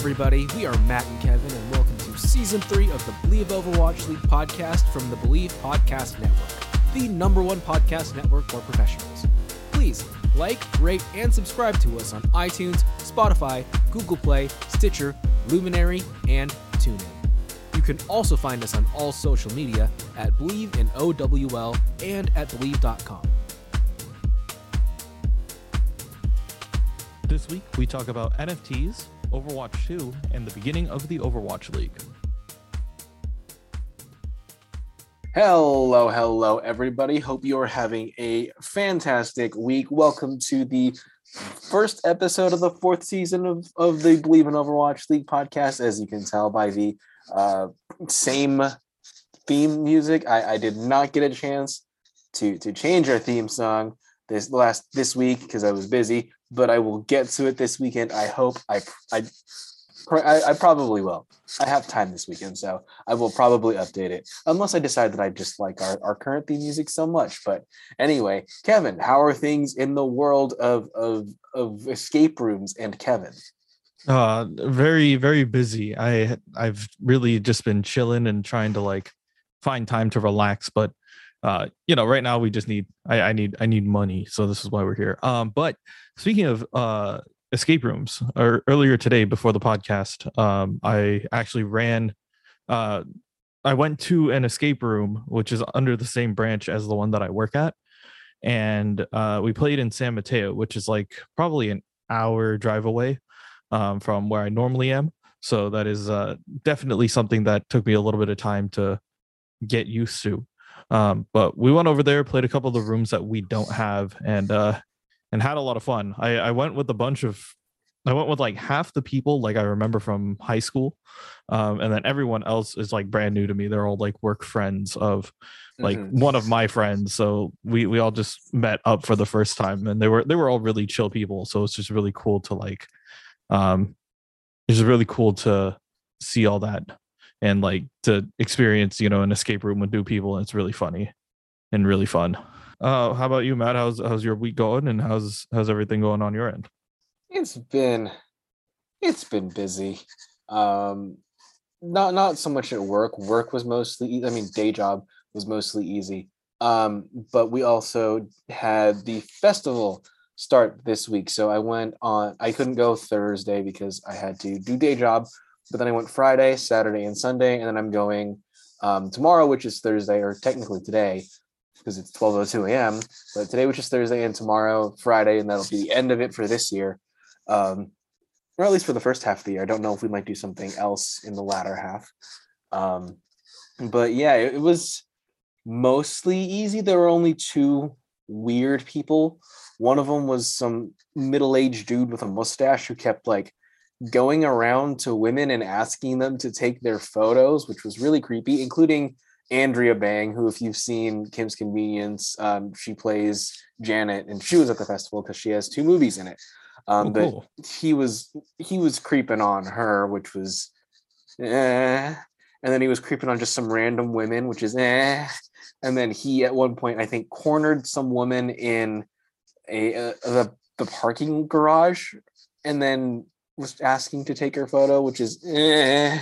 Everybody. We are Matt and Kevin, and welcome to season three of the Believe Overwatch League podcast from the Believe Podcast Network, the number one podcast network for professionals. Please like, rate, and subscribe to us on iTunes, Spotify, Google Play, Stitcher, Luminary, and TuneIn. You can also find us on all social media at Believe in OWL and at Believe.com. This week, we talk about NFTs, Overwatch 2, and the beginning of the Overwatch League. Hello, hello, everybody. Hope you're having a fantastic week. Welcome to the first episode of the fourth season of, of the Believe in Overwatch League podcast. As you can tell by the uh, same theme music, I, I did not get a chance to to change our theme song this last this week because I was busy but I will get to it this weekend. I hope I I I, I probably will. I have time this weekend, so I will probably update it unless I decide that I just like our, our current theme music so much. But anyway, Kevin, how are things in the world of of of escape rooms and Kevin? Uh very, very busy. I I've really just been chilling and trying to like find time to relax, but uh you know right now we just need I, I need i need money so this is why we're here um but speaking of uh escape rooms or earlier today before the podcast um i actually ran uh i went to an escape room which is under the same branch as the one that i work at. And uh we played in san mateo which is like probably an hour drive away um from where i normally am. So that is uh definitely something that took me a little bit of time to get used to. Um, but we went over there, played a couple of the rooms that we don't have, and uh, and had a lot of fun. I, I went with a bunch of I went with like half the people like I remember from high school. Um, and then everyone else is like brand new to me. They're all like work friends of like mm-hmm. one of my friends. So we we all just met up for the first time and they were they were all really chill people. So it's just really cool to like um it's just really cool to see all that and like to experience you know an escape room with new people and it's really funny and really fun uh how about you matt? How's how's your week going and how's how's everything going on your end? It's been it's been busy. Um not not so much at work. Work was mostly i mean day job was mostly easy. Um but we also had the festival start this week. So i went on i couldn't go thursday because i had to do day job but then I went Friday, Saturday, and Sunday, and then I'm going um, tomorrow, which is Thursday, or technically today, because it's 12:02 a.m. But today, which is Thursday, and tomorrow, Friday, and that'll be the end of it for this year, um, or at least for the first half of the year. I don't know if we might do something else in the latter half. Um, but yeah, it, it was mostly easy. There were only two weird people. One of them was some middle-aged dude with a mustache who kept like going around to women and asking them to take their photos, which was really creepy, including Andrea Bang, who, if you've seen Kim's Convenience, um, she plays Janet, and she was at the festival because she has two movies in it. Um, oh, but he was he was creeping on her, which was, eh. and then he was creeping on just some random women, which is eh. And then he, at one point, I think, cornered some woman in a, a the the parking garage, and then was asking to take her photo, which is eh.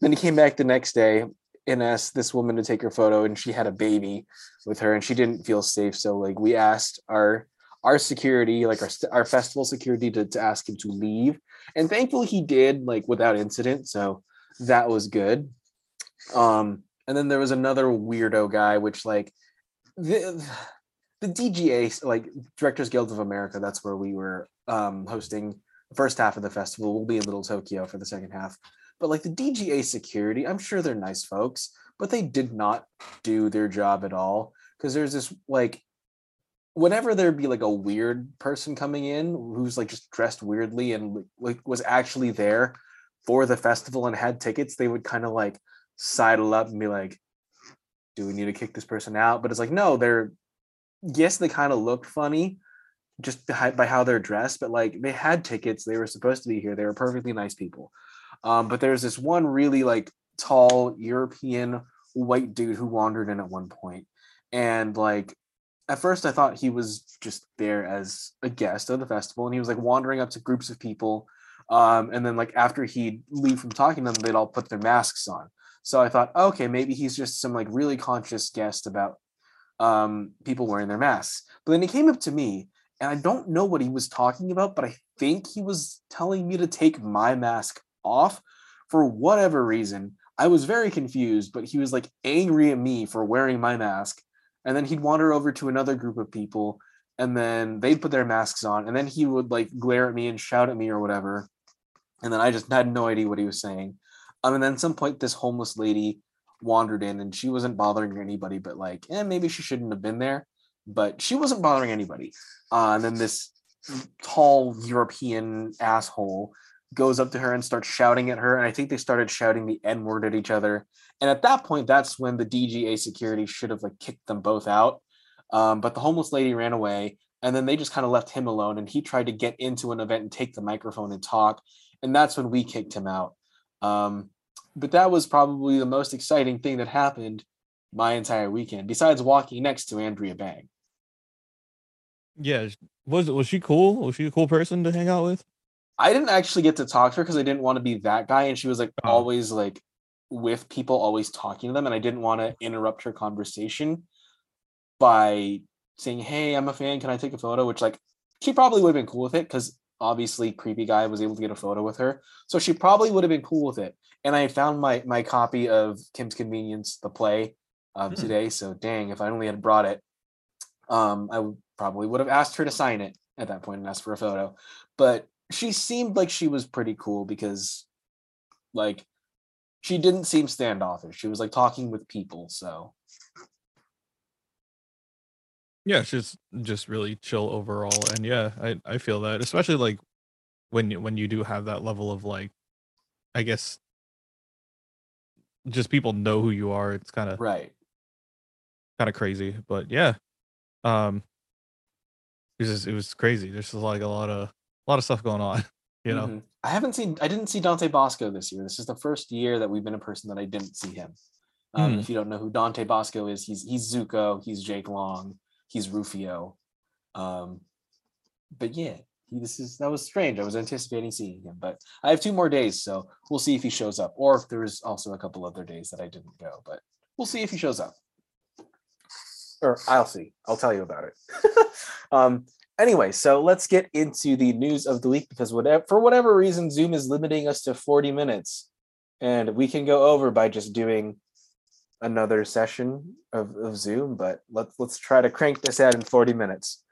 Then he came back the next day and asked this woman to take her photo, and she had a baby with her, and she didn't feel safe. So like we asked our our security, like our our festival security, to, to ask him to leave, and thankfully he did, like without incident. So that was good. Um, and then there was another weirdo guy, which like the the DGA, like Directors Guild of America, that's where we were um, hosting the first half of the festival. We'll be in Little Tokyo for the second half. But like the DGA security, I'm sure they're nice folks, but they did not do their job at all. Because there's this like whenever there'd be like a weird person coming in who's like just dressed weirdly and like was actually there for the festival and had tickets, they would kind of like sidle up and be like, "Do we need to kick this person out?" But it's like, no, they're yes, they kind of looked funny, just by how they're dressed, but like they had tickets, they were supposed to be here. They were perfectly nice people. Um, but there's this one really like tall European white dude who wandered in at one point, and like at first I thought he was just there as a guest of the festival, and he was like wandering up to groups of people, Um, and then like after he'd leave from talking to them, they'd all put their masks on. So I thought, okay, maybe he's just some like really conscious guest about um, people wearing their masks. But then he came up to me, and I don't know what he was talking about, but I think he was telling me to take my mask off for whatever reason. I was very confused, but he was like angry at me for wearing my mask. And then he'd wander over to another group of people, and then they'd put their masks on, and then he would like glare at me and shout at me or whatever. And then I just had no idea what he was saying. Um, and then at some point, this homeless lady wandered in and she wasn't bothering anybody, but like, eh, maybe she shouldn't have been there. But she wasn't bothering anybody. Uh, and then this tall European asshole goes up to her and starts shouting at her. And I think they started shouting the N word at each other. And at that point, that's when the DGA security should have like kicked them both out. Um, but the homeless lady ran away. And then they just kind of left him alone. And he tried to get into an event and take the microphone and talk. And that's when we kicked him out. Um, but that was probably the most exciting thing that happened my entire weekend, besides walking next to Andrea Bang. Yeah, was was she cool? Was she a cool person to hang out with? I didn't actually get to talk to her because I didn't want to be that guy, and she was like oh. always like with people, always talking to them, and I didn't want to interrupt her conversation by saying, "Hey, I'm a fan. Can I take a photo?" Which like she probably would have been cool with it because obviously creepy guy was able to get a photo with her so she probably would have been cool with it and i found my my copy of kim's convenience the play um, hmm. today so dang if i only had brought it um i probably would have asked her to sign it at that point and asked for a photo but she seemed like she was pretty cool because like she didn't seem standoffish. She was like talking with people so. Yeah she's just really chill overall and yeah i i feel that especially like when you when you do have that level of like i guess just people know who you are it's kind of right. kind of crazy but yeah um it was just, it was crazy. There's just like a lot of a lot of stuff going on you know mm-hmm. i haven't seen i didn't see dante basco this year this is the first year that we've been a person that i didn't see him um, mm. if you don't know who dante basco is he's he's zuko he's jake long he's Rufio. Um, but yeah, he, this is that was strange. I was anticipating seeing him, but I have two more days, so we'll see if he shows up. Or if there's also a couple other days that I didn't go, but we'll see if he shows up. Or I'll see. I'll tell you about it. um, anyway, so let's get into the news of the week because whatever for whatever reason, Zoom is limiting us to 40 minutes, and we can go over by just doing another session of, of Zoom, but let's let's try to crank this out in 40 minutes.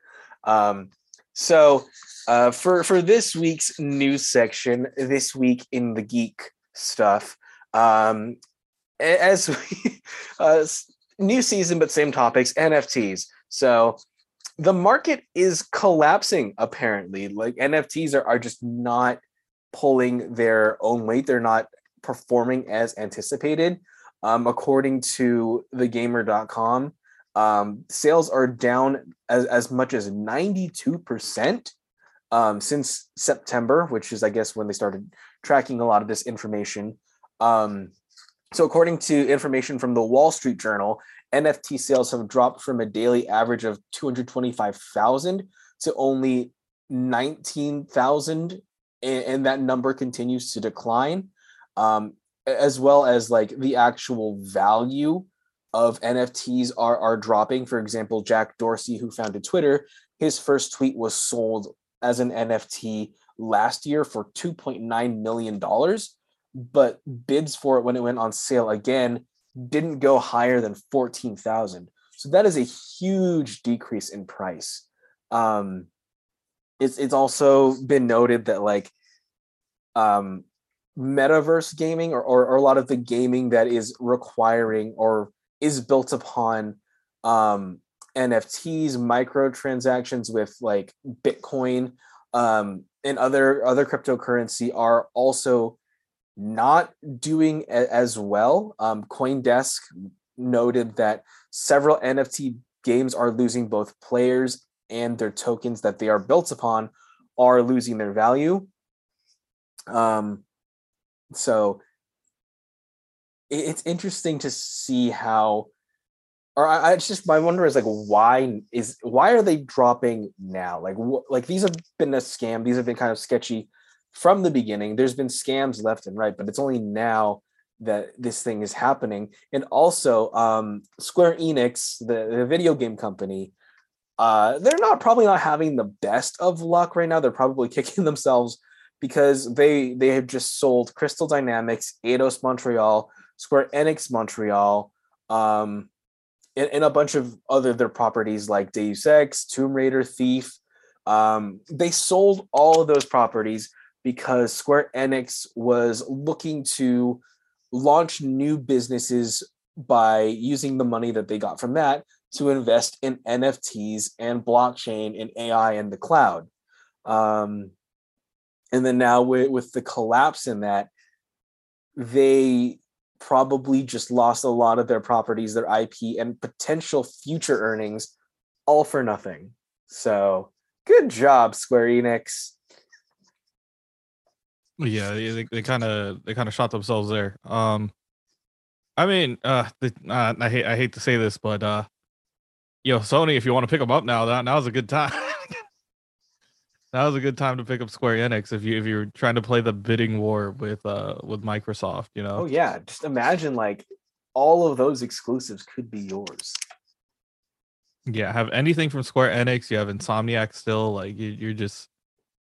Um, so uh, for for this week's news section, this week in the geek stuff, um, as we, uh, new season but same topics, NFTs. So the market is collapsing apparently. Like NFTs are, are just not pulling their own weight. They're not performing as anticipated. Um, according to thegamer.com, um, sales are down as, as much as 92% um, since September, which is, I guess, when they started tracking a lot of this information. Um, so, according to information from the Wall Street Journal, NFT sales have dropped from a daily average of 225,000 to only 19,000, and, that number continues to decline. Um, as well as like the actual value of NFTs are are dropping. For example, Jack Dorsey, who founded Twitter, his first tweet was sold as an NFT last year for 2.9 million dollars, but bids for it when it went on sale again didn't go higher than 14,000. So that is a huge decrease in price. Um, it's it's also been noted that like um, metaverse gaming or, or, or, a lot of the gaming that is requiring or is built upon um, NFTs, microtransactions with like Bitcoin um, and other other cryptocurrency are also not doing a- as well. Um, CoinDesk noted that several NFT games are losing both players and their tokens that they are built upon are losing their value. Um, so it's interesting to see how or I, I just my wonder is like why is why are they dropping now like wh- like these have been a scam these have been kind of sketchy from the beginning. There's been scams left and right, but it's only now that this thing is happening. And also, um, Square Enix, the, the video game company, uh, they're not probably not having the best of luck right now. They're probably kicking themselves because they they have just sold Crystal Dynamics, Eidos Montreal, Square Enix Montreal, um, and, and a bunch of other their properties like Deus Ex, Tomb Raider, Thief. Um, they sold all of those properties because Square Enix was looking to launch new businesses by using the money that they got from that to invest in NFTs and blockchain and AI and the cloud. Um, and then now with, with the collapse in that, they probably just lost a lot of their properties, their IP, and potential future earnings all for nothing. So good job, Square Enix. Yeah, they kind of they kind of shot themselves there. Um, I mean, uh, the, uh, I hate I hate to say this, but uh, yo, Sony, if you want to pick them up now, that now's a good time. that was a good time to pick up Square Enix if you if you're trying to play the bidding war with uh with Microsoft, you know. Oh yeah, just imagine like all of those exclusives could be yours. Yeah, have anything from Square Enix. You have Insomniac still. Like you, you're just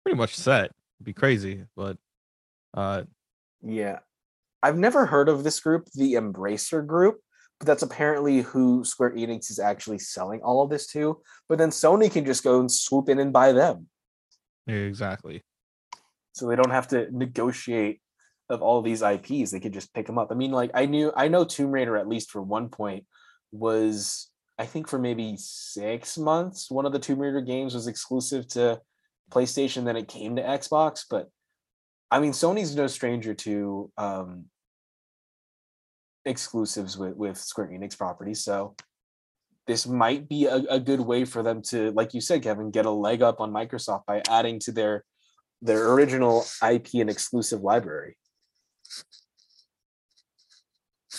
pretty much set. It'd be crazy, but uh, yeah, I've never heard of this group, the Embracer Group, but that's apparently who Square Enix is actually selling all of this to. But then Sony can just go and swoop in and buy them. Exactly. So they don't have to negotiate of all these IPs. They could just pick them up. I mean, like I knew I know Tomb Raider at least for one point was I think for maybe six months, one of the Tomb Raider games was exclusive to PlayStation, then it came to Xbox. But I mean, Sony's no stranger to um, exclusives with with Square Enix properties, so this might be a, a good way for them to, like you said, Kevin, get a leg up on Microsoft by adding to their their original IP and exclusive library.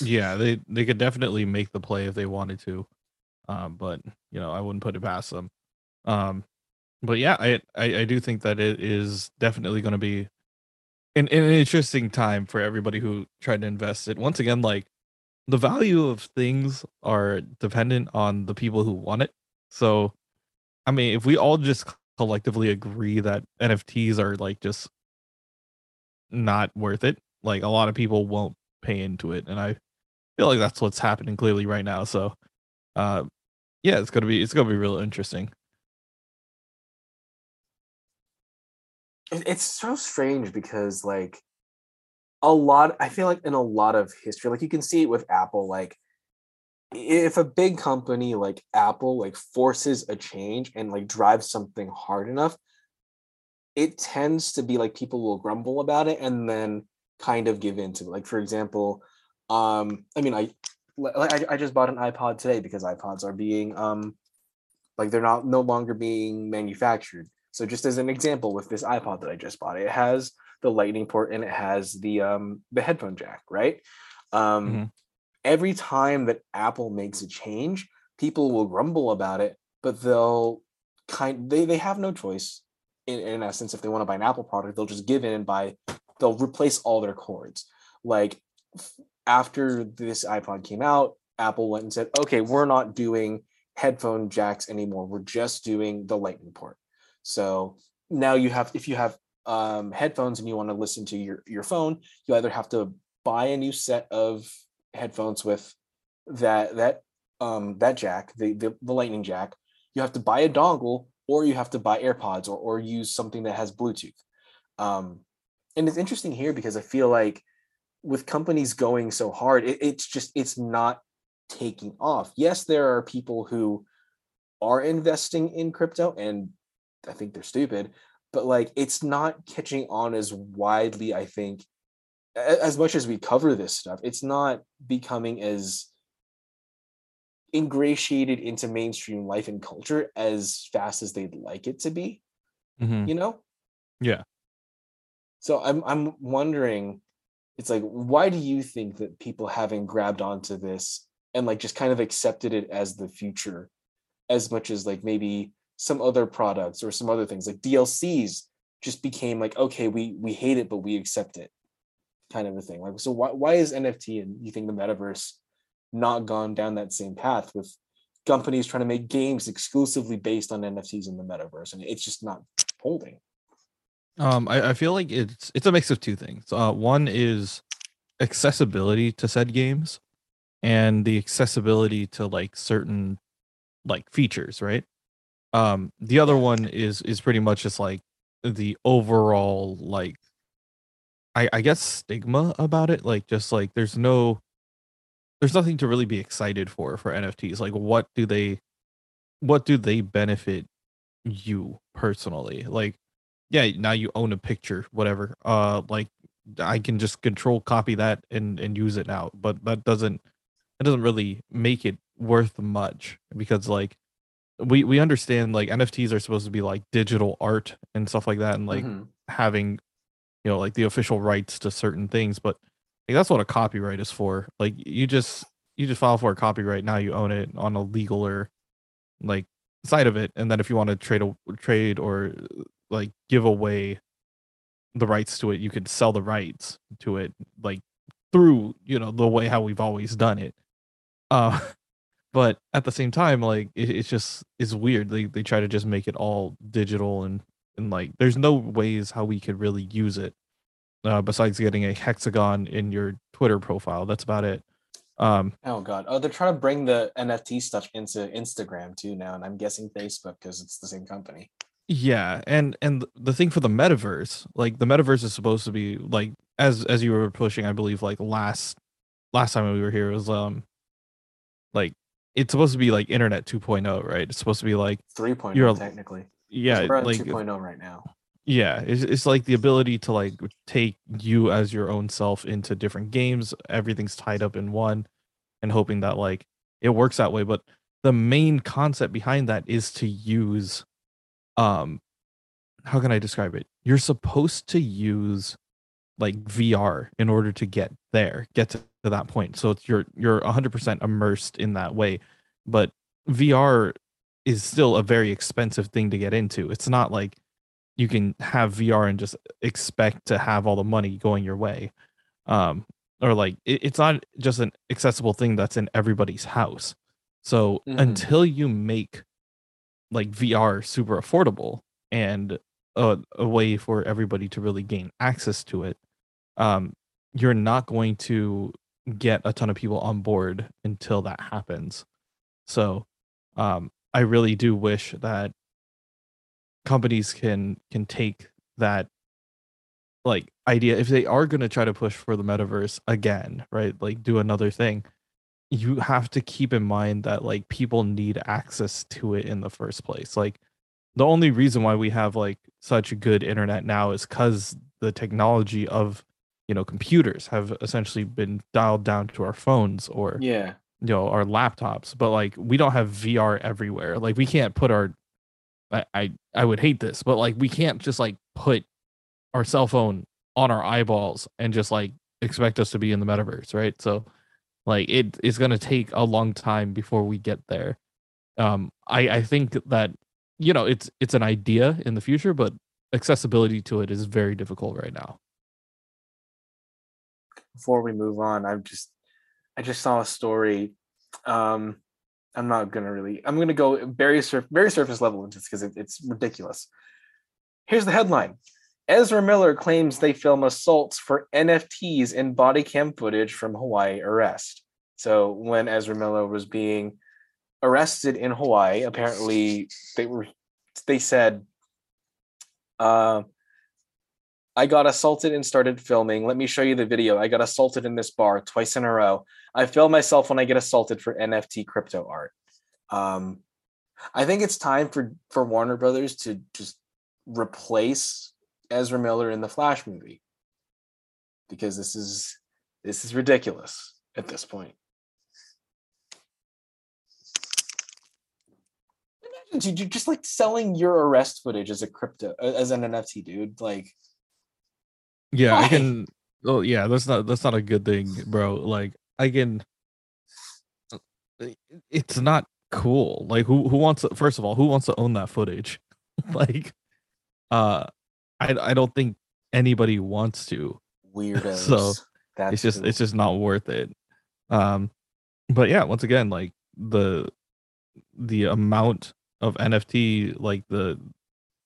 Yeah, they they could definitely make the play if they wanted to, um, but you know I wouldn't put it past them. Um, but yeah, I, I I do think that it is definitely going to be an, an interesting time for everybody who tried to invest it. Once again, like the value of things are dependent on the people who want it. So, I mean, if we all just collectively agree that NFTs are like just not worth it, like a lot of people won't pay into it, and I feel like that's what's happening clearly right now. So, uh, yeah, it's gonna be it's gonna be real interesting. It's so strange because like a lot i feel like in a lot of history like you can see it with apple like if a big company like apple like forces a change and like drives something hard enough it tends to be like people will grumble about it and then kind of give in to it. Like for example um i mean i I, I just bought an ipod today because ipods are being um like they're not no longer being manufactured so just as an example, with this iPod that I just bought, it has the lightning port and it has the um the headphone jack, right? Um mm-hmm. every time that Apple makes a change, people will grumble about it, but they'll kind they they have no choice in, in essence if they want to buy an Apple product, they'll just give in and buy they'll replace all their cords. Like after this iPod came out, Apple went and said, "Okay, we're not doing headphone jacks anymore. We're just doing the lightning port." So now you have, if you have um, headphones and you want to listen to your, your phone, you either have to buy a new set of headphones with that, that, um, that jack, the, the, the lightning jack, you have to buy a dongle or you have to buy AirPods or, or use something that has Bluetooth. Um, and it's interesting here because I feel like with companies going so hard, it, it's just, it's not taking off. Yes, there are people who are investing in crypto and I think they're stupid, but like it's not catching on as widely, I think, as much as we cover this stuff, it's not becoming as ingratiated into mainstream life and culture as fast as they'd like it to be. Mm-hmm. You know? Yeah. So I'm I'm wondering, it's like, why do you think that people haven't grabbed onto this and like just kind of accepted it as the future as much as like maybe some other products or some other things like DLCs just became like okay we we hate it but we accept it kind of a thing. Like so why, why is nft and you think the metaverse not gone down that same path with companies trying to make games exclusively based on nfts in the metaverse and it's just not holding? Um i, I feel like it's it's a mix of two things. Uh one is accessibility to said games and the accessibility to like certain like features right um the other one is is pretty much just like the overall like I, I guess stigma about it like just like there's no there's nothing to really be excited for for nfts like what do they what do they benefit you personally? Like yeah now you own a picture whatever uh like i can just control copy that and and use it now but that doesn't it doesn't really make it worth much because like we we understand like nfts are supposed to be like digital art and stuff like that and like Mhm. having you know like the official rights to certain things but like that's what a copyright is for like you just you just file for a copyright now you own it on a legal or like side of it and then if you want to trade a trade or like give away the rights to it you could sell the rights to it like through you know the way how we've always done it uh but at the same time like it, it's just it's weird they, they try to just make it all digital and and like there's no ways how we could really use it uh besides getting a hexagon in your twitter profile that's about it. Um oh god. Oh they're trying to bring the nft stuff into instagram too now and i'm guessing facebook because it's the same company. Yeah and and the thing for the metaverse like the metaverse is supposed to be like as as you were pushing i believe like last last time we were here was um like it's supposed to be like internet 2.0 right? It's supposed to be like 3.0 You're technically. Yeah we're at like 2.0 right now. Yeah it's, it's like the ability to like take you as your own self into different games everything's tied up in one and hoping that like it works that way but the main concept behind that is to use um how can i describe it? You're supposed to use like vr in order to get there get to, to that point so it's you're you're 100% immersed in that way but vr is still a very expensive thing to get into it's not like you can have VR and just expect to have all the money going your way. Um, or like it, it's not just an accessible thing that's in everybody's house. So Mhm. until you make like VR super affordable and a, a way for everybody to really gain access to it, um, you're not going to get a ton of people on board until that happens. So um, I really do wish that companies can can take that like idea if they are going to try to push for the metaverse again right like do another thing you have to keep in mind that like people need access to it in the first place like the only reason why we have like such good internet now is cuz the technology of you know computers have essentially been dialed down to our phones or yeah. you know our laptops but like we don't have vr everywhere. Like we can't put our I, I i would hate this but like we can't just like put our cell phone on our eyeballs and just like expect us to be in the metaverse right? So like it is going to take a long time before we get there. Um i i think that you know it's it's an idea in the future but accessibility to it is very difficult right now before we move on i'm just i just saw a story um i'm not gonna really i'm gonna go very very surface level just because it, it's ridiculous. Here's the headline. Ezra miller claims they film assaults for nfts in body cam footage from hawaii arrest. So when ezra miller was being arrested in hawaii apparently they were they said uh I got assaulted and started filming. Let me show you the video. I got assaulted in this bar twice in a row. I film myself when I get assaulted for NFT crypto art. Um, I think it's time for for Warner Brothers to just replace Ezra Miller in the Flash movie because this is this is ridiculous at this point. Imagine dude, you're just like selling your arrest footage as a crypto as an NFT, dude. Like Yeah, I can. Oh, yeah, that's not that's not a good thing, bro. Like, I can. uh, It's not cool. Like, who who wants to? First of all, who wants to own that footage? like, uh, I I don't think anybody wants to. Weirdos. So, That's it's just who- it's just not worth it. Um, but yeah, once again, like the the amount of NFT, like the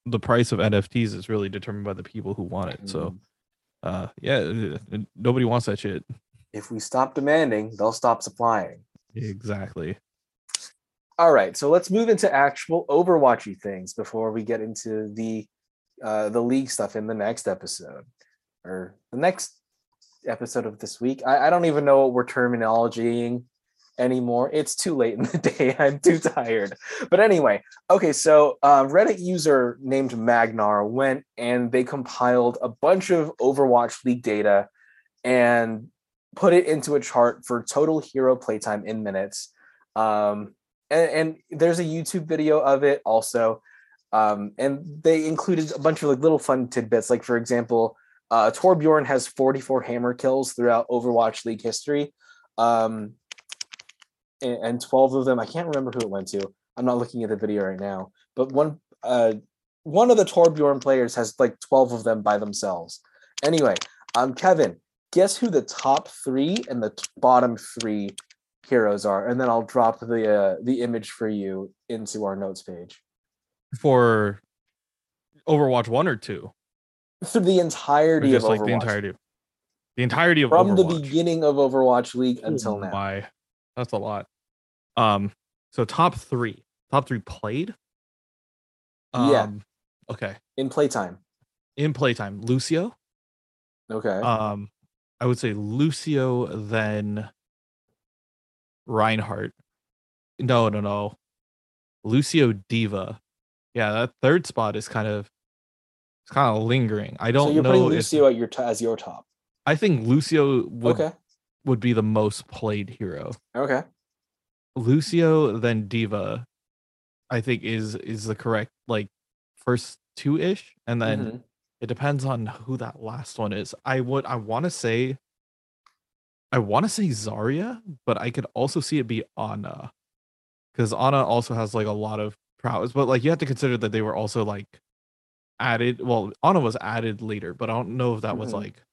the price of NFTs is really determined by the people who want it. So, Mhm. Uh, yeah, uh, uh, nobody wants that shit. if we stop demanding, they'll stop supplying. Exactly. All right, so let's move into actual Overwatchy things before we get into the uh, the league stuff in the next episode or the next episode of this week. I, I don't even know what we're terminologying anymore. It's too late in the day. I'm too tired. But anyway, okay, so uh, Reddit user named Magnar went and they compiled a bunch of Overwatch League data and put it into a chart for total hero playtime in minutes. Um, and, and there's a YouTube video of it also. Um, and they included a bunch of like little fun tidbits. Like for example, uh, Torbjorn has 44 hammer kills throughout Overwatch League history, um, and, and 12 of them I can't remember who it went to. I'm not looking at the video right now, but one uh, one of the Torbjorn players has like 12 of them by themselves. Anyway, um, Kevin, guess who the top three and the t- bottom three heroes are, and then I'll drop the uh, the image for you into our notes page. For Overwatch one or two, Through the entirety just of like Overwatch, the entirety, the entirety of from the beginning of Overwatch League Oh until now. My, that's a lot. Um, so top three, top three played. Yeah. Um, Okay. in playtime. In playtime, Lucio. Okay. Um, I would say Lucio, then Reinhardt. No, no, no. Lucio D.Va. Yeah, that third spot is kind of it's kind of lingering. I don't so you're putting know if Lucio at your t- as your top. I think Lucio would okay. would be the most played hero. Okay. Lucio then D.Va, I think is is the correct like first two ish, and then Mhm. it depends on who that last one is. I would I want to say I want to say Zarya, but I could also see it be Ana because Ana also has like a lot of prowess, but like you have to consider that they were also like added. Well, Ana was added later, but I don't know if that was Mhm. like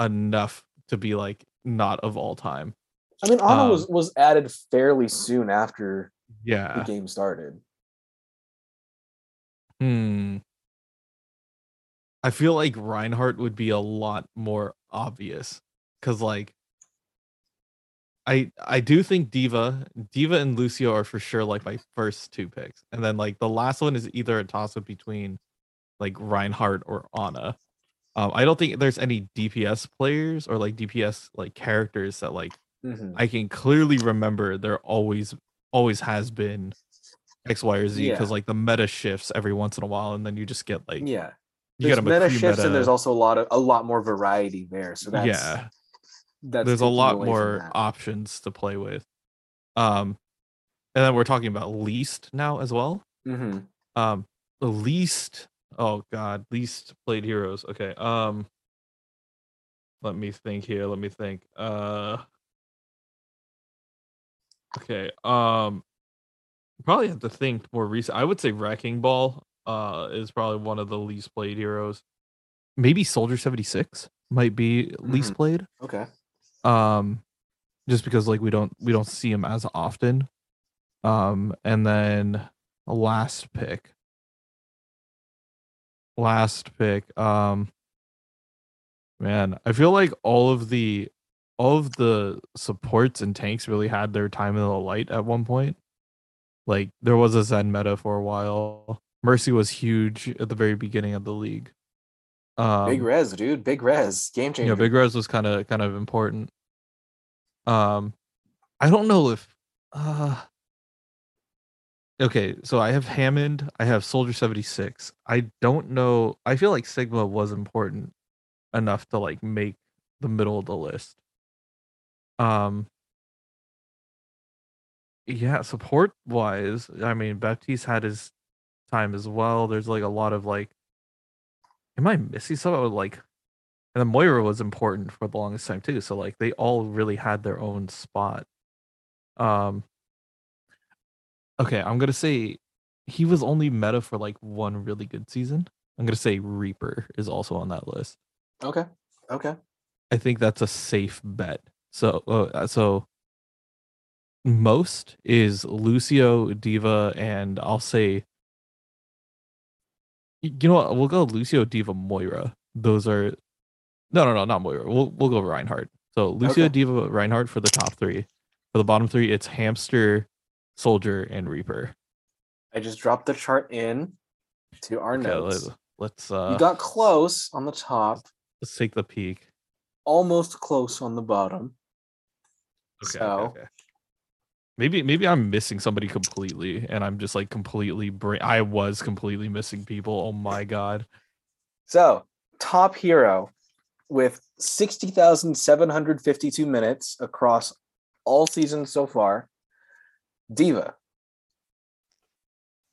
enough to be like not of all time. I mean, Ana Um, was was added fairly soon after the game started. Hmm. I feel like Reinhardt would be a lot more obvious because, like, I I do think D.Va, D.Va and Lucio are for sure like my first two picks, and then like the last one is either a toss up between like Reinhardt or Ana. Um, I don't think there's any DPS players or like DPS like characters that like Mhm. I can clearly remember there always always has been X, Y, or Z Yeah. because like the meta shifts every once in a while, and then you just get like Yeah. you There's get a meta shifts and there's also a lot of a lot more variety there. So that's yeah, that's there's a lot more options to play with. Um, and then we're talking about least now as well. Mhm. Um, the least oh god, least played heroes. Okay. Um, let me think here. Let me think. Uh, okay. Um, probably have to think more recent. I would say Wrecking Ball. Uh, is probably one of the least played heroes. Maybe Soldier seventy six might be least Mhm. played. Okay. Um, just because like we don't we don't see him as often. Um, and then last pick. Last pick. Um, man, I feel like all of the all of the supports and tanks really had their time in the light at one point. Like there was a Zen meta for a while. Mercy was huge at the very beginning of the league. Um, Big res, dude. Big res. Game changer. yeah, Big Res was kind of kind of important. Um, I don't know if uh okay, so I have Hammond, I have Soldier 76. I don't know. I feel like Sigma was important enough to like make the middle of the list. Um yeah, support wise, I mean Baptiste had his time as well. There's like a lot of like am I missing something like and then Moira was important for the longest time too. So like they all really had their own spot. Um okay, I'm gonna say he was only meta for like one really good season. I'm gonna say Reaper is also on that list. Okay. Okay. I think that's a safe bet. So uh, so most is Lucio, D.Va, and I'll say you know what? We'll go Lucio, D.Va, Moira. Those are no, no, no, not Moira. We'll we'll go Reinhardt. So Lucio, Okay. D.Va, Reinhardt for the top three. For the bottom three, it's Hamster, Soldier, and Reaper. I just dropped the chart in to our Okay, notes. let, let's uh you got close on the top, let's take the peek. almost close on the bottom. Okay, So- okay, okay. Maybe maybe I'm missing somebody completely, and I'm just like completely brain. I was completely missing people. Oh my god. So, top hero with 60,752 minutes across all seasons so far, D.Va.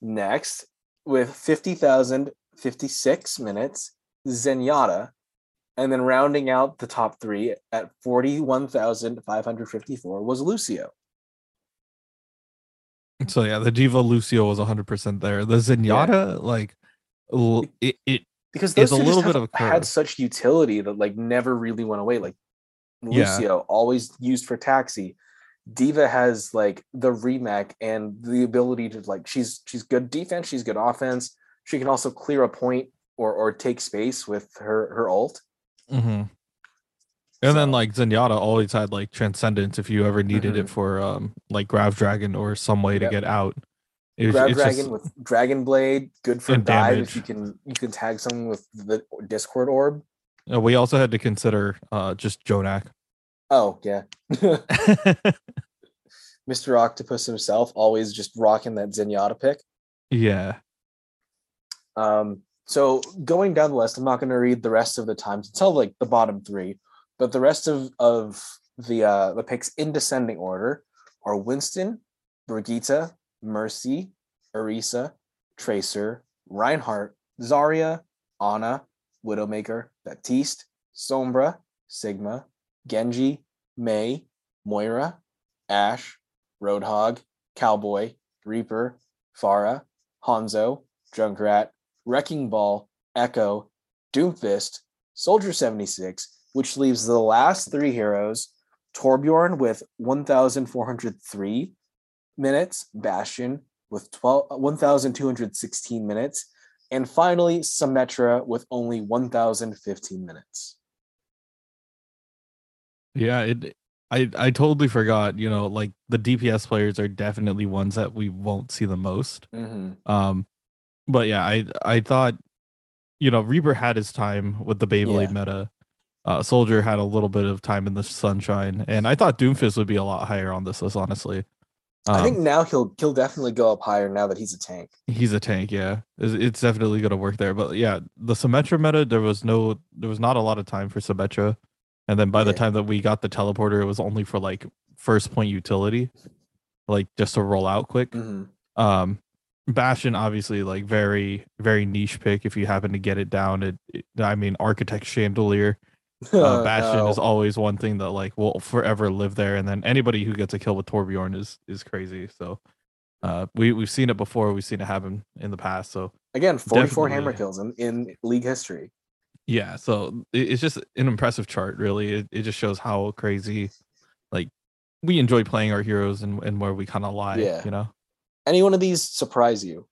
Next, with 50,056 minutes, Zenyatta. And then rounding out the top three at 41,554 was Lucio. So yeah, the D.Va Lucio was 100 percent there. The Zenyatta, like, l- it, it Because those a two little bit of a had such utility that like never really went away. Like Yeah. Lucio, always used for taxi. D.Va has like the remech and the ability to like she's she's good defense, she's good offense. She can also clear a point or or take space with her her ult. Mhm. and then like Zenyatta always had like transcendence if you ever needed Mhm. it for um like Grav Dragon or some way to get out. It it's dragon just- with dragon blade, good for And dive if you can you can tag someone with the Discord orb. uh, we also had to consider uh just JJoNak. Oh yeah. Mr. Octopus himself always just rocking that Zenyatta pick. yeah. Um, so going down the list, I'm not going to read the rest of the times. Until like the bottom three, but the rest of of the uh, the picks in descending order are Winston, Brigitte, Mercy, Orisa, Tracer, Reinhardt, Zarya, Ana, Widowmaker, Baptiste, Sombra, Sigma, Genji, Mei, Moira, Ashe, Roadhog, Cowboy, Reaper, Pharah, Hanzo, Junkrat, Wrecking Ball, Echo, Doomfist, Soldier 76, which leaves the last three heroes Torbjorn with 1,403 minutes, Bastion with 12, 1,216 minutes, and finally Symmetra with only 1,015 minutes. Yeah, it I I totally forgot, you know, like the DPS players are definitely ones that we won't see the most. Mm-hmm. Um but yeah, I I thought you know, Reaper had his time with the Beyblade meta. Uh Soldier had a little bit of time in the sunshine, and I thought Doomfist would be a lot higher on this list, honestly. I think Um, now he'll he'll definitely go up higher now that he's a tank. he's a tank, yeah. It's, it's definitely gonna work there. But yeah, the Symmetra meta, there was no there was not a lot of time for Symmetra. And then by the Yeah. time that we got the teleporter, it was only for like first point utility. Like just to roll out quick. Mhm. Um Bastion obviously like very, very niche pick if you happen to get it down. It, it I mean architect chandelier. Uh, Bastion is always one thing that like will forever live there. And then anybody who gets a kill with Torbjorn is is crazy. So uh we, we've seen it before, we've seen it happen in the past. So Again, 44 hammer kills in, in league history. yeah so it- it's just an impressive chart really it, it just shows how crazy like we enjoy playing our heroes and, and where we kind of lie Yeah. you know Any one of these surprise you?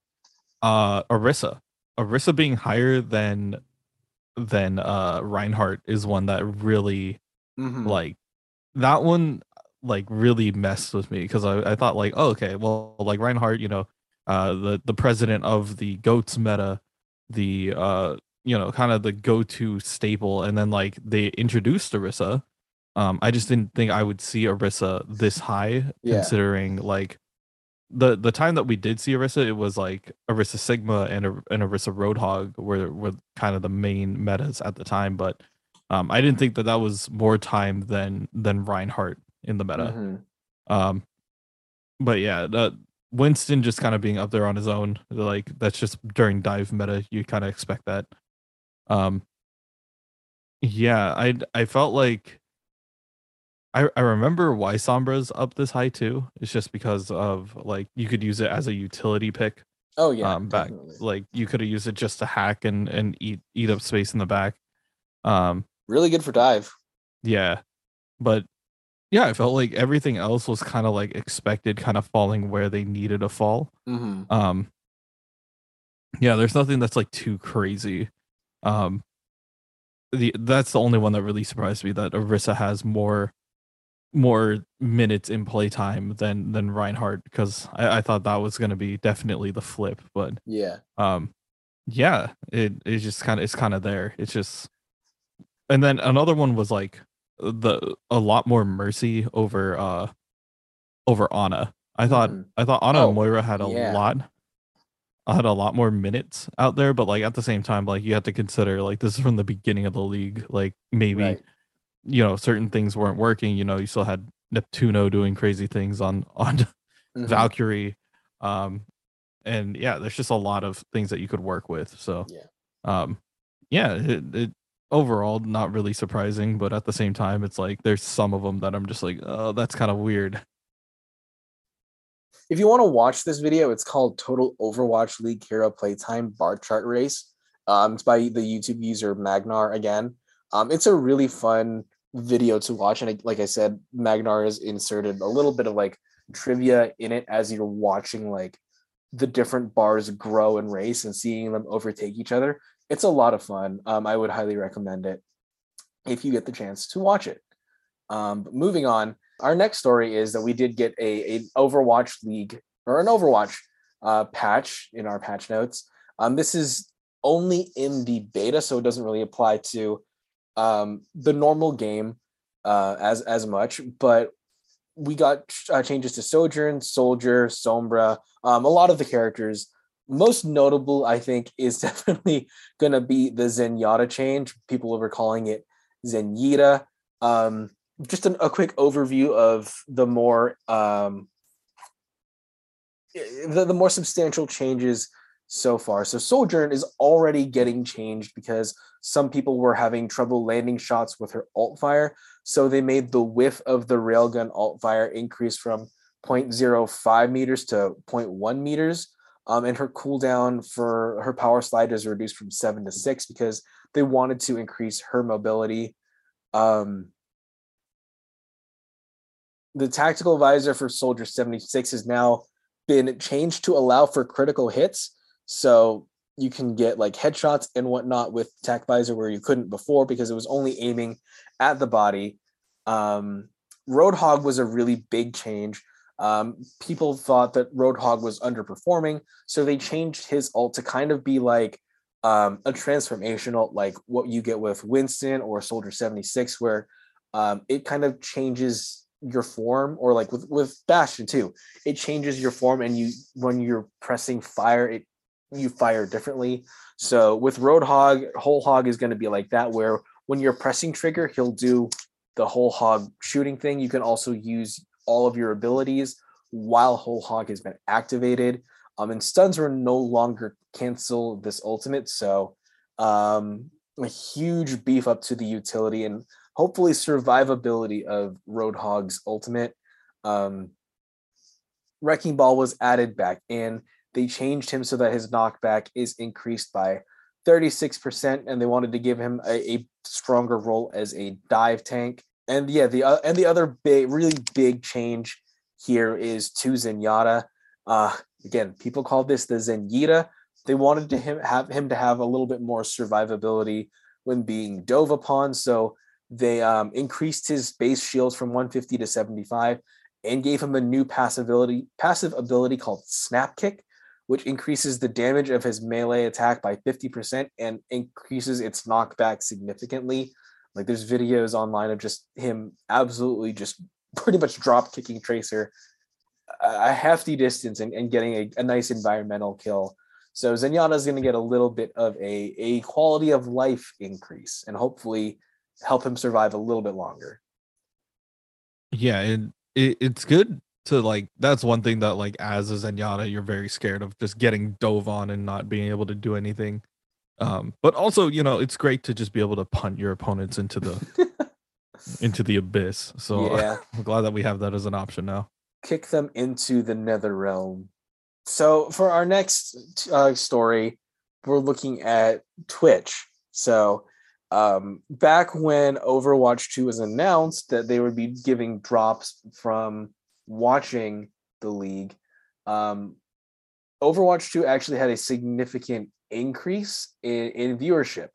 uh orisa orisa being higher than than uh reinhardt is one that really Mhm. like that one like really messed with me because I, I thought like oh, okay well like reinhardt you know uh the the president of the goats meta the uh you know kind of the go-to staple and then like they introduced orisa um i just didn't think i would see orisa this high Yeah. considering like the the time that we did see orisa it was like orisa sigma and and orisa roadhog were were kind of the main metas at the time but um i didn't think that that was more time than than reinhardt in the meta Mhm. um, but yeah, the Winston just kind of being up there on his own, like that's just during dive meta. You kind of expect that. Um, yeah, I I felt like I I remember why Sombra's up this high too. It's just because of like you could use it as a utility pick Oh yeah, um back definitely. like you could have used it just to hack and and eat eat up space in the back um really good for dive. yeah but yeah i felt like everything else was kind of like expected kind of falling where they needed to fall hmm um yeah there's nothing that's like too crazy um the that's the only one that really surprised me that Orisa has more more minutes in playtime than than reinhardt because I, I thought that was going to be definitely the flip but Yeah. um yeah it it's just kind of it's kind of there it's just and then another one was like the a lot more mercy over uh over Ana i thought Mhm. i thought Ana Oh, and moira had a yeah. lot had a lot more minutes out there but like at the same time like you have to consider like this is from the beginning of the league like maybe Right. You know certain things weren't working you know you still had neptuno doing crazy things on on Mhm. Valkyrie. Um, and yeah, there's just a lot of things that you could work with. So, Yeah. um, yeah, it, it overall not really surprising, but at the same time, it's like there's some of them that I'm just like, oh, that's kind of weird. If you want to watch this video, it's called Total Overwatch League Hero Playtime Bar Chart Race. Um, it's by the YouTube user Magnar again. Um, it's a really fun video to watch, and I- like I said, Magnar has inserted a little bit of like trivia in it as you're watching like the different bars grow and race and seeing them overtake each other. It's a lot of fun. Um, I would highly recommend it if you get the chance to watch it. Um, moving on, our next story is that we did get a an Overwatch League or an Overwatch uh, patch in our patch notes. Um, this is only in the beta, so it doesn't really apply to um, the normal game uh, as as much. But we got uh, changes to Sojourn, Soldier, Sombra, um, a lot of the characters. Most notable, I think, is definitely going to be the Zenyatta change. People were calling it Zenyatta. Um, just an, a quick overview of the more um, the, the more substantial changes so far. So Sojourn is already getting changed because some people were having trouble landing shots with her alt fire. So they made the width of the railgun alt fire increase from 0.05 meters to 0.1 meters. Um, and her cooldown for her power slide is reduced from seven to six because they wanted to increase her mobility. Um, the tactical visor for Soldier 76 has now been changed to allow for critical hits. So you can get like headshots and whatnot with tac visor where you couldn't before because it was only aiming at the body. Um, Roadhog was a really big change. Um, people thought that Roadhog was underperforming, so they changed his ult to kind of be like um, a transformational, like what you get with Winston or Soldier 76, where um, it kind of changes your form, or like with with Bastion too, it changes your form, and you when you're pressing fire, it you fire differently. So with Roadhog, Whole Hog is going to be like that, where when you're pressing trigger, he'll do the whole hog shooting thing. You can also use all of your abilities while whole hog has been activated. Um, and stuns will no longer cancel this ultimate. So um, a huge beef up to the utility and hopefully survivability of Roadhog's ultimate. Um, Wrecking Ball was added back in. They changed him so that his knockback is increased by 36%, and they wanted to give him a, a stronger role as a dive tank. And yeah, the uh, and the other big, really big change here is to Zenyatta. Uh, again, people call this the Zenyatta. They wanted to him have him to have a little bit more survivability when being dove upon, so they um, increased his base shields from 150 to 75 and gave him a new passive ability, passive ability called Snap Kick, which increases the damage of his melee attack by 50% and increases its knockback significantly. Like there's videos online of just him absolutely just pretty much drop kicking Tracer a a hefty distance and, and getting a, a nice environmental kill. So Zenyatta is going to get a little bit of a, a quality of life increase and hopefully help him survive a little bit longer. Yeah, and it, it's good to like. That's one thing that like as a Zenyatta, you're very scared of just getting dove on and not being able to do anything. Um, but also, you know, it's great to just be able to punt your opponents into the into the abyss. So yeah, I'm glad that we have that as an option now. kick them into the nether realm. so for our next uh, story, we're looking at Twitch. So um, back when Overwatch 2 was announced that they would be giving drops from watching the league, um, Overwatch 2 actually had a significant increase in, in viewership.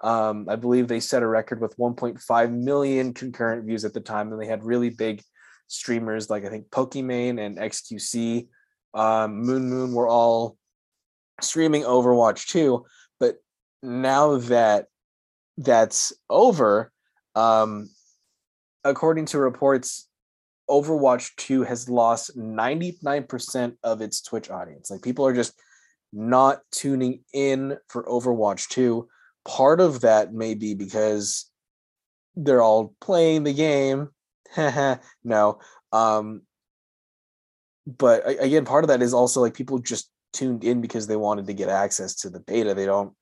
Um, I believe they set a record with 1.5 million concurrent views at the time, and they had really big streamers like I think Pokimane and XQC, um, Moon Moon were all streaming Overwatch 2. But now that that's over, um, according to reports, Overwatch 2 has lost 99% of its Twitch audience. Like people are just not tuning in for Overwatch 2. Part of that may be because they're all playing the game. no. Um but again, part of that is also like people just tuned in because they wanted to get access to the beta. They don't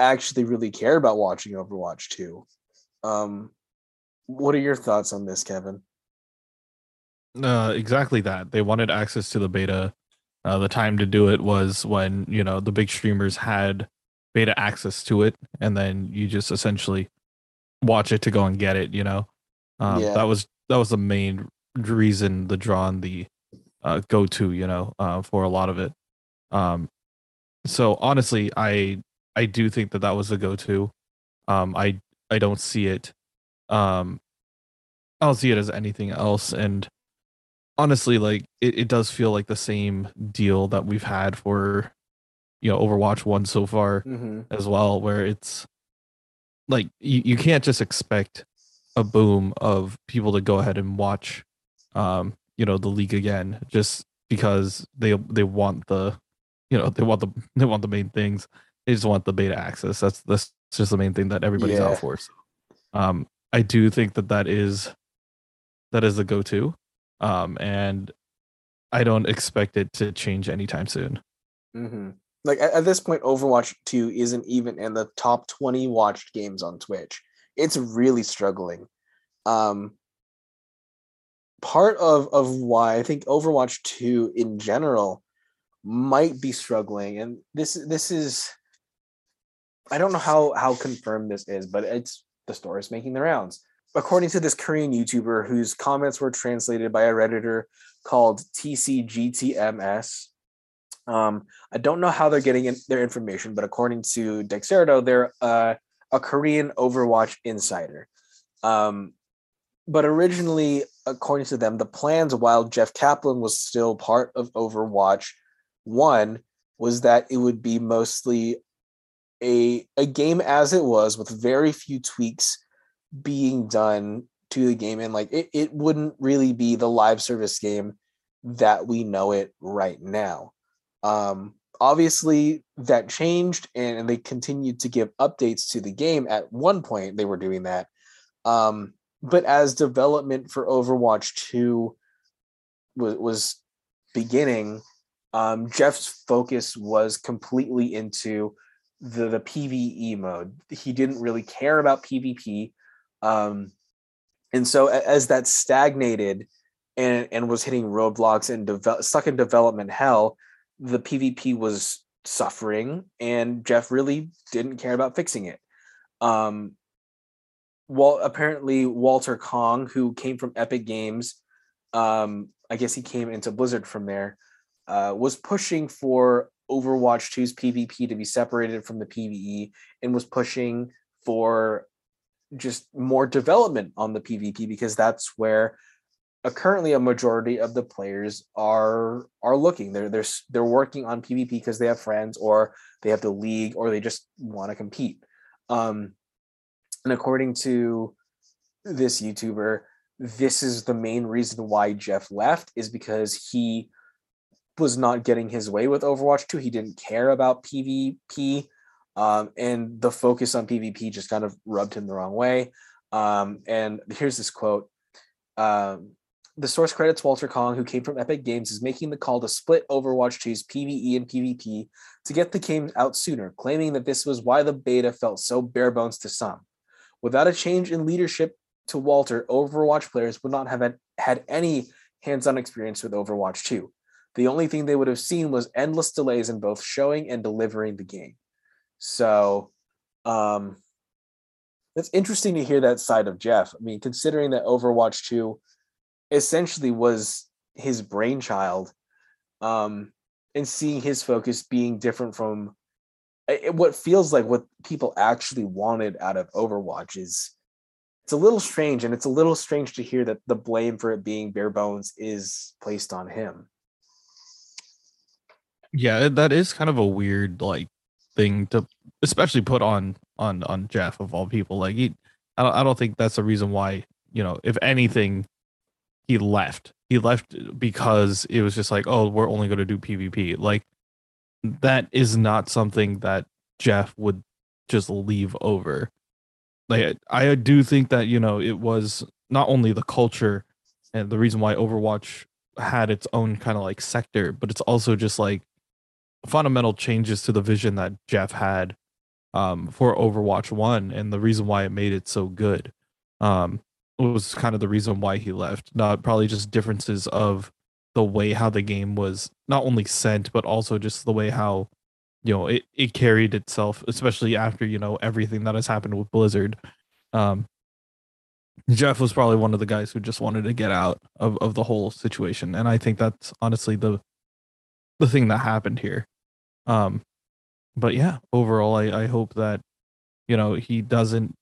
actually really care about watching Overwatch 2. Um what are your thoughts on this, Kevin? Uh, exactly that. They wanted access to the beta. Uh, the time to do it was when you know the big streamers had beta access to it, and then you just essentially watch it to go and get it. You know, um, yeah. that was that was the main reason the draw on the uh, go to. You know, uh, for a lot of it. Um, so honestly, I I do think that that was the go to. Um, I I don't see it. Um, I don't see it as anything else, and honestly like it, it does feel like the same deal that we've had for you know overwatch 1 so far mm-hmm. as well where it's like you, you can't just expect a boom of people to go ahead and watch um you know the league again just because they they want the you know they want the they want the main things they just want the beta access that's that's just the main thing that everybody's yeah. out for so, um i do think that that is that is the go-to um, and I don't expect it to change anytime soon. Mm-hmm. Like at, at this point, Overwatch Two isn't even in the top twenty watched games on Twitch. It's really struggling. Um, part of of why I think Overwatch Two in general might be struggling, and this this is I don't know how how confirmed this is, but it's the story is making the rounds according to this Korean YouTuber whose comments were translated by a Redditor called TCGTMS. Um, I don't know how they're getting in their information, but according to Dexerto, they're uh, a Korean Overwatch insider. Um, but originally, according to them, the plans while Jeff Kaplan was still part of Overwatch 1 was that it would be mostly a, a game as it was with very few tweaks being done to the game and like it, it wouldn't really be the live service game that we know it right now. Um obviously that changed and, and they continued to give updates to the game. At one point they were doing that. Um but as development for overwatch 2 was was beginning um jeff's focus was completely into the the pve mode. He didn't really care about pvp um, and so as that stagnated and, and was hitting roadblocks and develop, stuck in development hell, the PvP was suffering, and Jeff really didn't care about fixing it. Um, well, apparently Walter Kong, who came from Epic Games, um, I guess he came into Blizzard from there, uh, was pushing for Overwatch 2's PvP to be separated from the PvE and was pushing for just more development on the PvP because that's where uh, currently a majority of the players are are looking. They're they're they're working on PvP because they have friends or they have the league or they just want to compete. Um, and according to this YouTuber, this is the main reason why Jeff left is because he was not getting his way with Overwatch 2. He didn't care about PvP um, and the focus on PvP just kind of rubbed him the wrong way. Um, and here's this quote. Um, the source credits Walter Kong, who came from Epic Games, is making the call to split Overwatch 2's PvE and PvP to get the game out sooner, claiming that this was why the beta felt so bare bones to some. Without a change in leadership to Walter, Overwatch players would not have had, had any hands on experience with Overwatch 2. the only thing they would have seen was endless delays in both showing and delivering the game. So, um, it's interesting to hear that side of Jeff. I mean, considering that Overwatch 2 essentially was his brainchild, um, and seeing his focus being different from it, what feels like what people actually wanted out of Overwatch is it's a little strange, and it's a little strange to hear that the blame for it being bare bones is placed on him. Yeah, that is kind of a weird like thing to especially put on on on Jeff of all people. Like he I don't, I don't think that's the reason why, you know, if anything he left. He left because it was just like, "Oh, we're only going to do PvP." Like that is not something that Jeff would just leave over. Like I do think that, you know, it was not only the culture and the reason why Overwatch had its own kind of like sector, but it's also just like fundamental changes to the vision that Jeff had um, for Overwatch 1 and the reason why it made it so good. Um, was kind of the reason why he left. Not probably just differences of the way how the game was not only sent, but also just the way how you know it, it carried itself, especially after, you know, everything that has happened with Blizzard. Um Jeff was probably one of the guys who just wanted to get out of, of the whole situation. And I think that's honestly the the thing that happened here. Um, but yeah, overall, I, I hope that you know he doesn't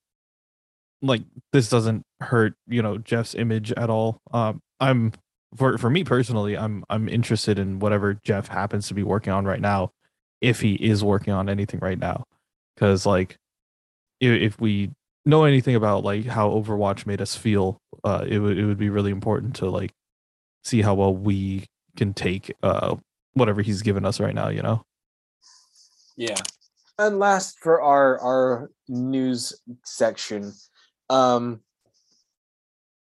like this doesn't hurt you know Jeff's image at all. Um, I'm for for me personally, I'm I'm interested in whatever Jeff happens to be working on right now, if he is working on anything right now, because like if, if we know anything about like how Overwatch made us feel, uh, it would it would be really important to like see how well we can take uh whatever he's given us right now. You know. Yeah. And last for our our news section, um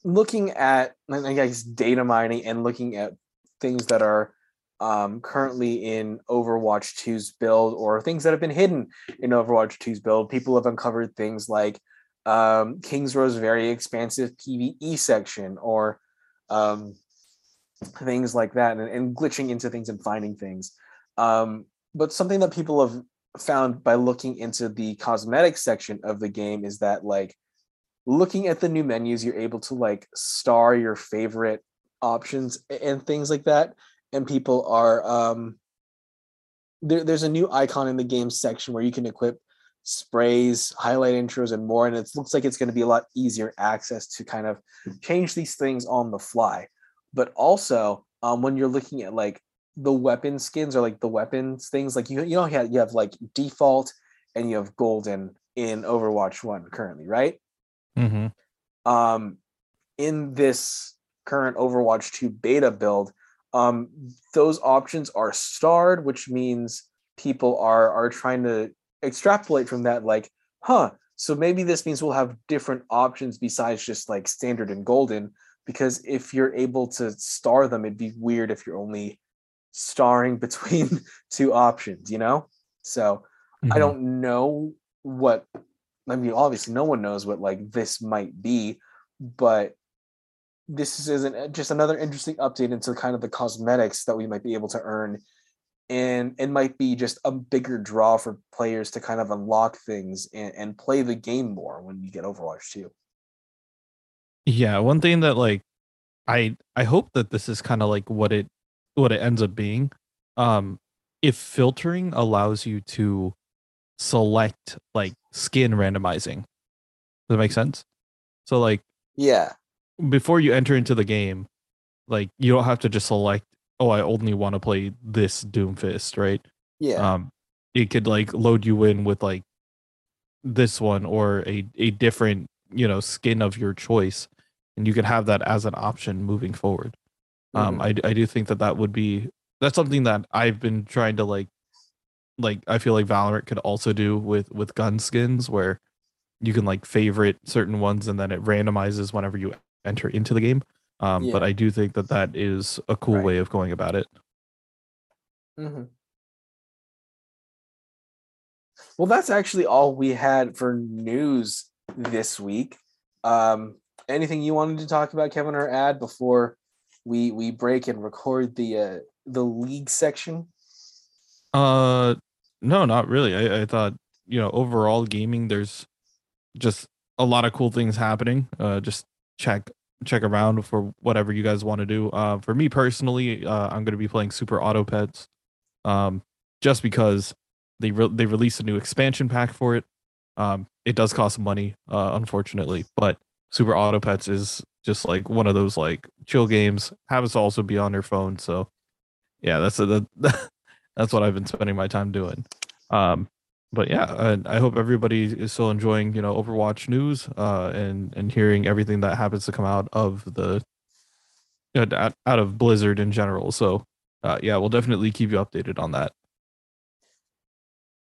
looking at I guess data mining and looking at things that are um, currently in Overwatch 2's build or things that have been hidden in Overwatch 2's build. People have uncovered things like um, King's Row's very expansive PvE section or um, things like that and, and, glitching into things and finding things. Um, but something that people have found by looking into the cosmetic section of the game is that like looking at the new menus you're able to like star your favorite options and things like that and people are um there, there's a new icon in the game section where you can equip sprays highlight intros and more and it looks like it's going to be a lot easier access to kind of change these things on the fly. But also um, when you're looking at like the weapon skins or like the weapons things like you you know you have, you have like default and you have golden in Overwatch 1 currently, right? Mm-hmm. Um in this current Overwatch 2 beta build, um those options are starred, which means people are are trying to extrapolate from that like, huh, so maybe this means we'll have different options besides just like standard and golden because if you're able to star them it'd be weird if you're only starring between two options, you know? So mm-hmm. I don't know what I mean, obviously no one knows what like this might be, but this isn't uh, just another interesting update into kind of the cosmetics that we might be able to earn and it might be just a bigger draw for players to kind of unlock things and, and play the game more when you get overwatch 2 yeah one thing that like i i hope that this is kind of like what it what it ends up being. Um if filtering allows you to select like skin randomizing does that make sense? So like yeah. before you enter into the game like you don't have to just select oh i only want to play this doomfist right? Yeah. Um it could like load you in with like this one or a a different you know skin of your choice and you could have that as an option moving forward um, mm-hmm. I I do think that that would be that's something that I've been trying to like like I feel like Valorant could also do with with gun skins where you can like favorite certain ones and then it randomizes whenever you enter into the game. Um, yeah. But I do think that that is a cool right. way of going about it. Mm-hmm. Well, that's actually all we had for news this week. Um, anything you wanted to talk about, Kevin, or add before we we break and record the uh, the league section? Uh, no, not really. I, I thought you know overall gaming. There's just a lot of cool things happening. Uh, just check check around for whatever you guys want to do. Uh, for me personally, uh, I'm going to be playing Super Auto Pets, um, just because they re- they released a new expansion pack for it. Um, it does cost money, uh, unfortunately, but Super Auto Pets is just like one of those like chill games. Have us also be on your phone, so yeah, that's a, that, that's what I've been spending my time doing. Um, but yeah, I, I hope everybody is still enjoying you know Overwatch news uh, and and hearing everything that happens to come out of the you know, out, out of Blizzard in general. So uh, yeah, we'll definitely keep you updated on that.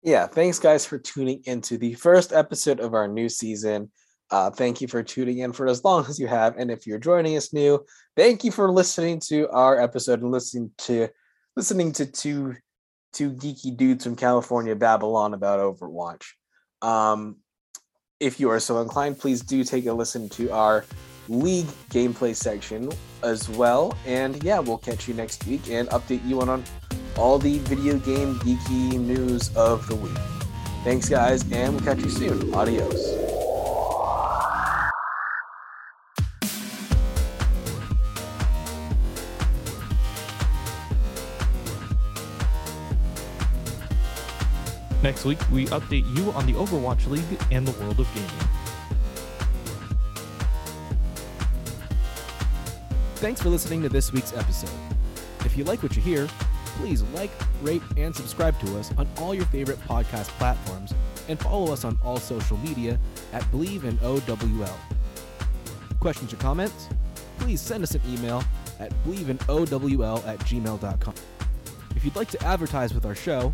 Yeah, thanks guys for tuning into the first episode of our new season. Uh, thank you for tuning in for as long as you have, and if you're joining us new, thank you for listening to our episode and listening to listening to two two geeky dudes from California Babylon about Overwatch. Um, if you are so inclined, please do take a listen to our league gameplay section as well. And yeah, we'll catch you next week and update you on, on all the video game geeky news of the week. Thanks, guys, and we'll catch you soon. Adios. Next week, we update you on the Overwatch League and the world of gaming. Thanks for listening to this week's episode. If you like what you hear, please like, rate, and subscribe to us on all your favorite podcast platforms and follow us on all social media at Bleav in OWL. Questions or comments? Please send us an email at bleavinowl at gmail.com. If you'd like to advertise with our show,